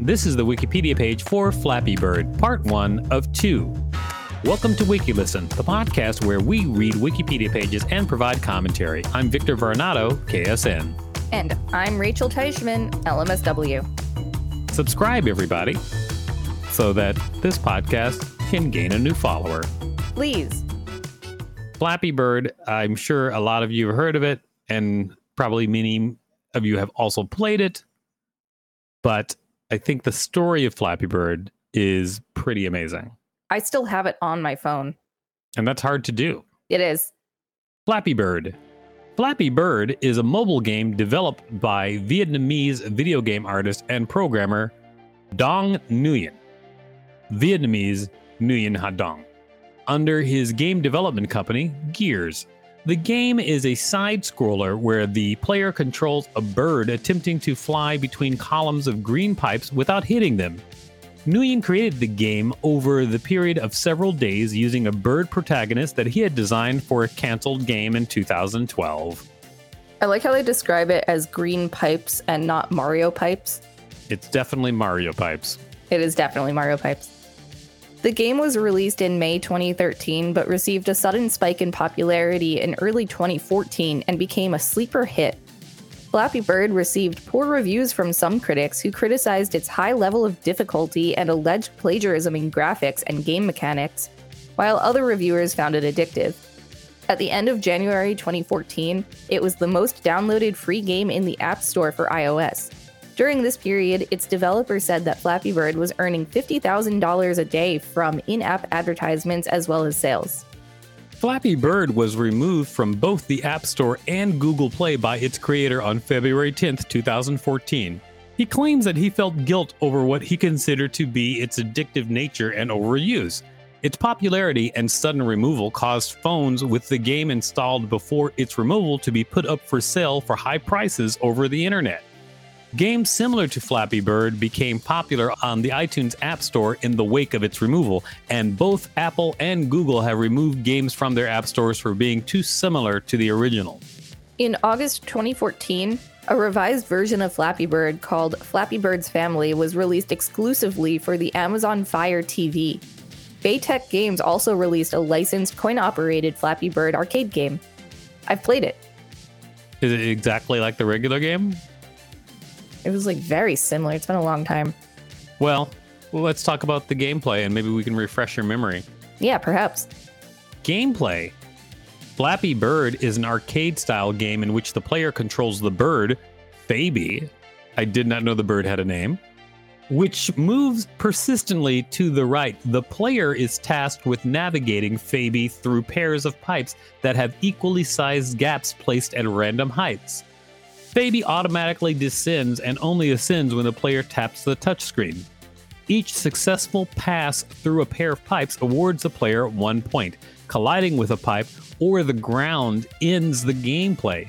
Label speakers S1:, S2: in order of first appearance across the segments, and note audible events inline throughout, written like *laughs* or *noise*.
S1: This is the Wikipedia page for Flappy Bird, part one of two. Welcome to WikiListen, the podcast where we read Wikipedia pages and provide commentary. I'm Victor Varnado, KSN.
S2: And I'm Rachel Teichman, LMSW.
S1: Subscribe, everybody, so that this podcast can gain a new follower.
S2: Please.
S1: Flappy Bird, I'm sure a lot of you have heard of it, and probably many of you have also played it. But I think the story of Flappy Bird is pretty amazing.
S2: I still have it on my phone.
S1: And that's hard to do.
S2: It is.
S1: Flappy Bird. Flappy Bird is a mobile game developed by Vietnamese video game artist and programmer Dong Nguyen. Vietnamese Nguyen Ha Dong. Under his game development company, Gears. The game is a side scroller where the player controls a bird attempting to fly between columns of green pipes without hitting them. Nguyen created the game over the period of several days using a bird protagonist that he had designed for a canceled game in 2012.
S2: I like how they describe it as green pipes and not Mario pipes.
S1: It's definitely Mario Pipes.
S2: It is definitely Mario pipes. The game was released in May 2013, but received a sudden spike in popularity in early 2014 and became a sleeper hit. Flappy Bird received poor reviews from some critics who criticized its high level of difficulty and alleged plagiarism in graphics and game mechanics, while other reviewers found it addictive. At the end of January 2014, it was the most downloaded free game in the App Store for iOS. During this period, its developer said that Flappy Bird was earning $50,000 a day from in app advertisements as well as sales.
S1: Flappy Bird was removed from both the App Store and Google Play by its creator on February 10, 2014. He claims that he felt guilt over what he considered to be its addictive nature and overuse. Its popularity and sudden removal caused phones with the game installed before its removal to be put up for sale for high prices over the internet. Games similar to Flappy Bird became popular on the iTunes App Store in the wake of its removal, and both Apple and Google have removed games from their app stores for being too similar to the original.
S2: In August 2014, a revised version of Flappy Bird called Flappy Bird's Family was released exclusively for the Amazon Fire TV. Bay Tek Games also released a licensed coin operated Flappy Bird arcade game. I've played it.
S1: Is it exactly like the regular game?
S2: It was like very similar. It's been a long time.
S1: Well, let's talk about the gameplay and maybe we can refresh your memory.
S2: Yeah, perhaps.
S1: Gameplay Flappy Bird is an arcade style game in which the player controls the bird, Faby. I did not know the bird had a name. Which moves persistently to the right. The player is tasked with navigating Faby through pairs of pipes that have equally sized gaps placed at random heights. Faby automatically descends and only ascends when the player taps the touchscreen. Each successful pass through a pair of pipes awards the player one point. Colliding with a pipe or the ground ends the gameplay.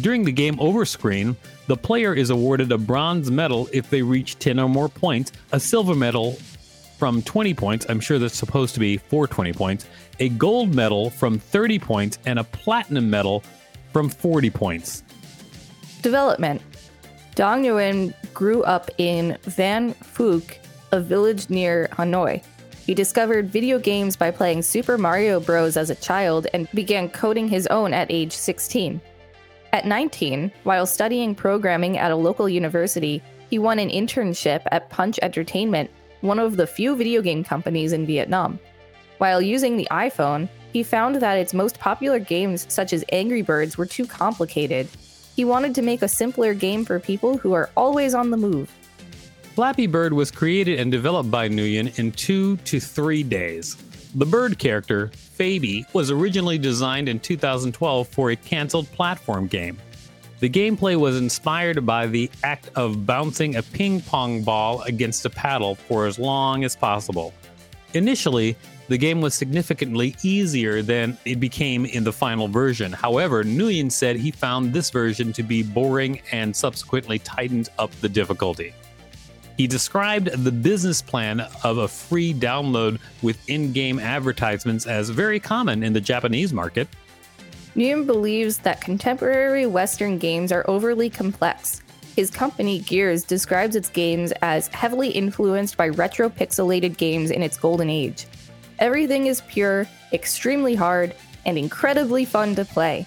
S1: During the game over screen, the player is awarded a bronze medal if they reach 10 or more points, a silver medal from 20 points, I'm sure that's supposed to be for 20 points, a gold medal from 30 points, and a platinum medal from 40 points.
S2: Development Dong Nguyen grew up in Van Phuc, a village near Hanoi. He discovered video games by playing Super Mario Bros. as a child and began coding his own at age 16. At 19, while studying programming at a local university, he won an internship at Punch Entertainment, one of the few video game companies in Vietnam. While using the iPhone, he found that its most popular games, such as Angry Birds, were too complicated he wanted to make a simpler game for people who are always on the move.
S1: Flappy Bird was created and developed by Nguyen in two to three days. The bird character, Faby, was originally designed in 2012 for a canceled platform game. The gameplay was inspired by the act of bouncing a ping pong ball against a paddle for as long as possible. Initially, the game was significantly easier than it became in the final version. However, Nguyen said he found this version to be boring and subsequently tightened up the difficulty. He described the business plan of a free download with in game advertisements as very common in the Japanese market.
S2: Nguyen believes that contemporary Western games are overly complex. His company, Gears, describes its games as heavily influenced by retro pixelated games in its golden age. Everything is pure, extremely hard, and incredibly fun to play.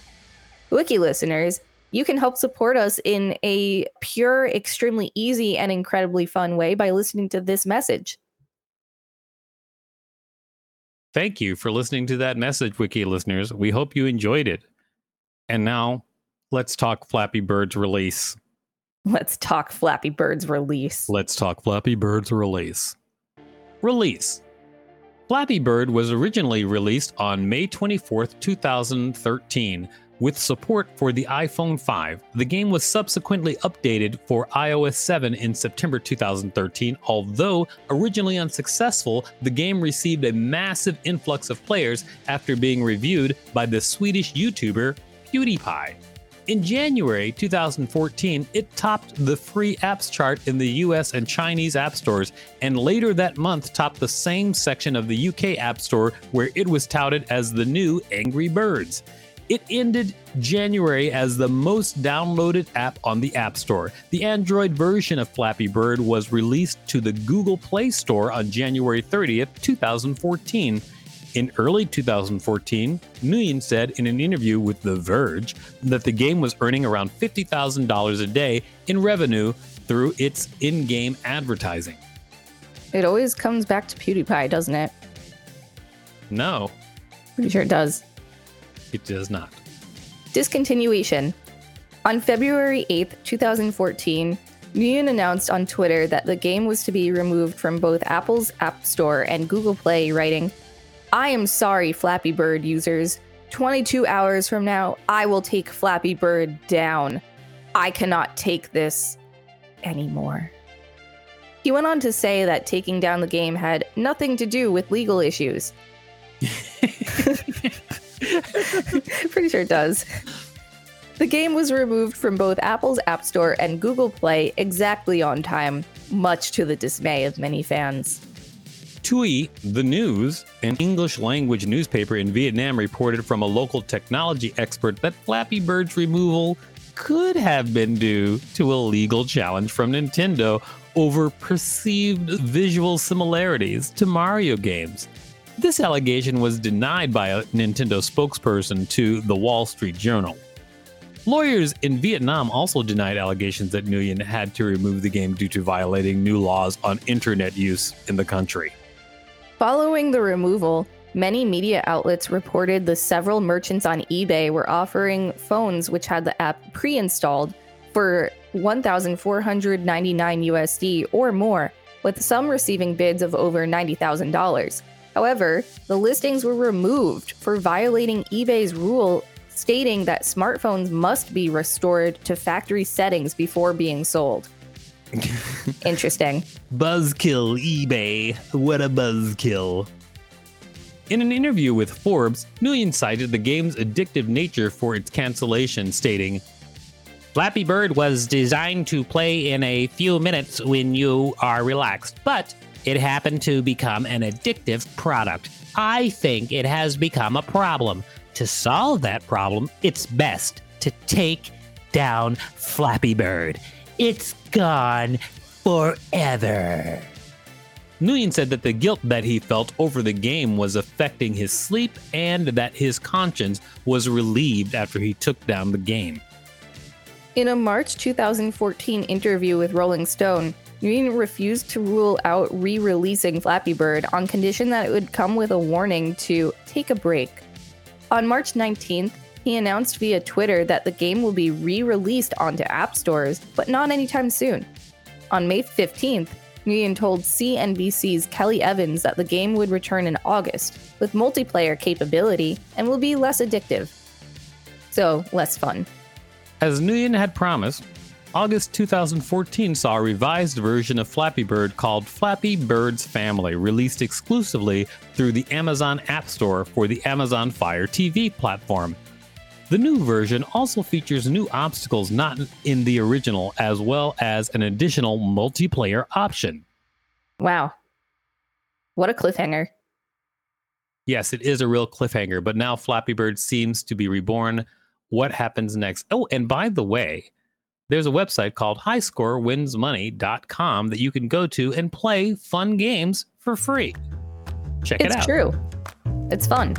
S2: Wiki listeners, you can help support us in a pure, extremely easy, and incredibly fun way by listening to this message.
S1: Thank you for listening to that message, Wiki listeners. We hope you enjoyed it. And now, let's talk Flappy Bird's release.
S2: Let's talk Flappy Bird's release.
S1: Let's talk Flappy Bird's release. Release. Flappy Bird was originally released on May 24, 2013, with support for the iPhone 5. The game was subsequently updated for iOS 7 in September 2013. Although originally unsuccessful, the game received a massive influx of players after being reviewed by the Swedish YouTuber PewDiePie. In January 2014, it topped the free apps chart in the US and Chinese app stores, and later that month topped the same section of the UK App Store where it was touted as the new Angry Birds. It ended January as the most downloaded app on the App Store. The Android version of Flappy Bird was released to the Google Play Store on January 30th, 2014. In early 2014, Nguyen said in an interview with The Verge that the game was earning around $50,000 a day in revenue through its in game advertising.
S2: It always comes back to PewDiePie, doesn't it?
S1: No,
S2: Pretty sure it does.
S1: it does not.
S2: Discontinuation. On February 8th, 2014, Nguyen announced on Twitter that the game was to be removed from both Apple's App Store and Google Play, writing, I am sorry, Flappy Bird users. 22 hours from now, I will take Flappy Bird down. I cannot take this anymore. He went on to say that taking down the game had nothing to do with legal issues. *laughs* Pretty sure it does. The game was removed from both Apple's App Store and Google Play exactly on time, much to the dismay of many fans.
S1: Tuoi Tre News, an English language newspaper in Vietnam, reported from a local technology expert that Flappy Bird's removal could have been due to a legal challenge from Nintendo over perceived visual similarities to Mario games. This allegation was denied by a Nintendo spokesperson to the Wall Street Journal. Lawyers in Vietnam also denied allegations that Nguyen had to remove the game due to violating new laws on internet use in the country.
S2: Following the removal, many media outlets reported the several merchants on eBay were offering phones which had the app pre installed for 1,499 USD or more, with some receiving bids of over $90,000. However, the listings were removed for violating eBay's rule stating that smartphones must be restored to factory settings before being sold. *laughs* Interesting.
S1: Buzzkill eBay. What a buzzkill. In an interview with Forbes, Nguyen cited the game's addictive nature for its cancellation, stating, Flappy Bird was designed to play in a few minutes when you are relaxed, but it happened to become an addictive product. I think it has become a problem. To solve that problem, it's best to take down Flappy Bird. It's gone forever. Nguyen said that the guilt that he felt over the game was affecting his sleep and that his conscience was relieved after he took down the game.
S2: In a March 2014 interview with Rolling Stone, Nguyen refused to rule out re releasing Flappy Bird on condition that it would come with a warning to take a break. On March 19th, he announced via Twitter that the game will be re released onto app stores, but not anytime soon. On May 15th, Nguyen told CNBC's Kelly Evans that the game would return in August with multiplayer capability and will be less addictive. So, less fun.
S1: As Nguyen had promised, August 2014 saw a revised version of Flappy Bird called Flappy Bird's Family, released exclusively through the Amazon App Store for the Amazon Fire TV platform. The new version also features new obstacles not in the original, as well as an additional multiplayer option.
S2: Wow. What a cliffhanger.
S1: Yes, it is a real cliffhanger, but now Flappy Bird seems to be reborn. What happens next? Oh, and by the way, there's a website called highscorewinsmoney.com that you can go to and play fun games for free. Check
S2: It's
S1: it out.
S2: It's true. It's fun.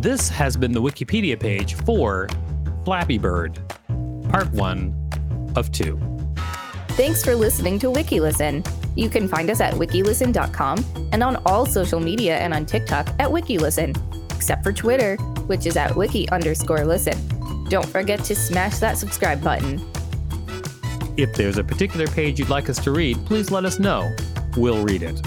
S1: This has been the Wikipedia page for Flappy Bird, part one of two.
S2: Thanks for listening to WikiListen. You can find us at wikilisten.com and on all social media and on TikTok at WikiListen, except for Twitter, which is at wiki underscore listen. Don't forget to smash that subscribe button.
S1: If there's a particular page you'd like us to read, please let us know. We'll read it.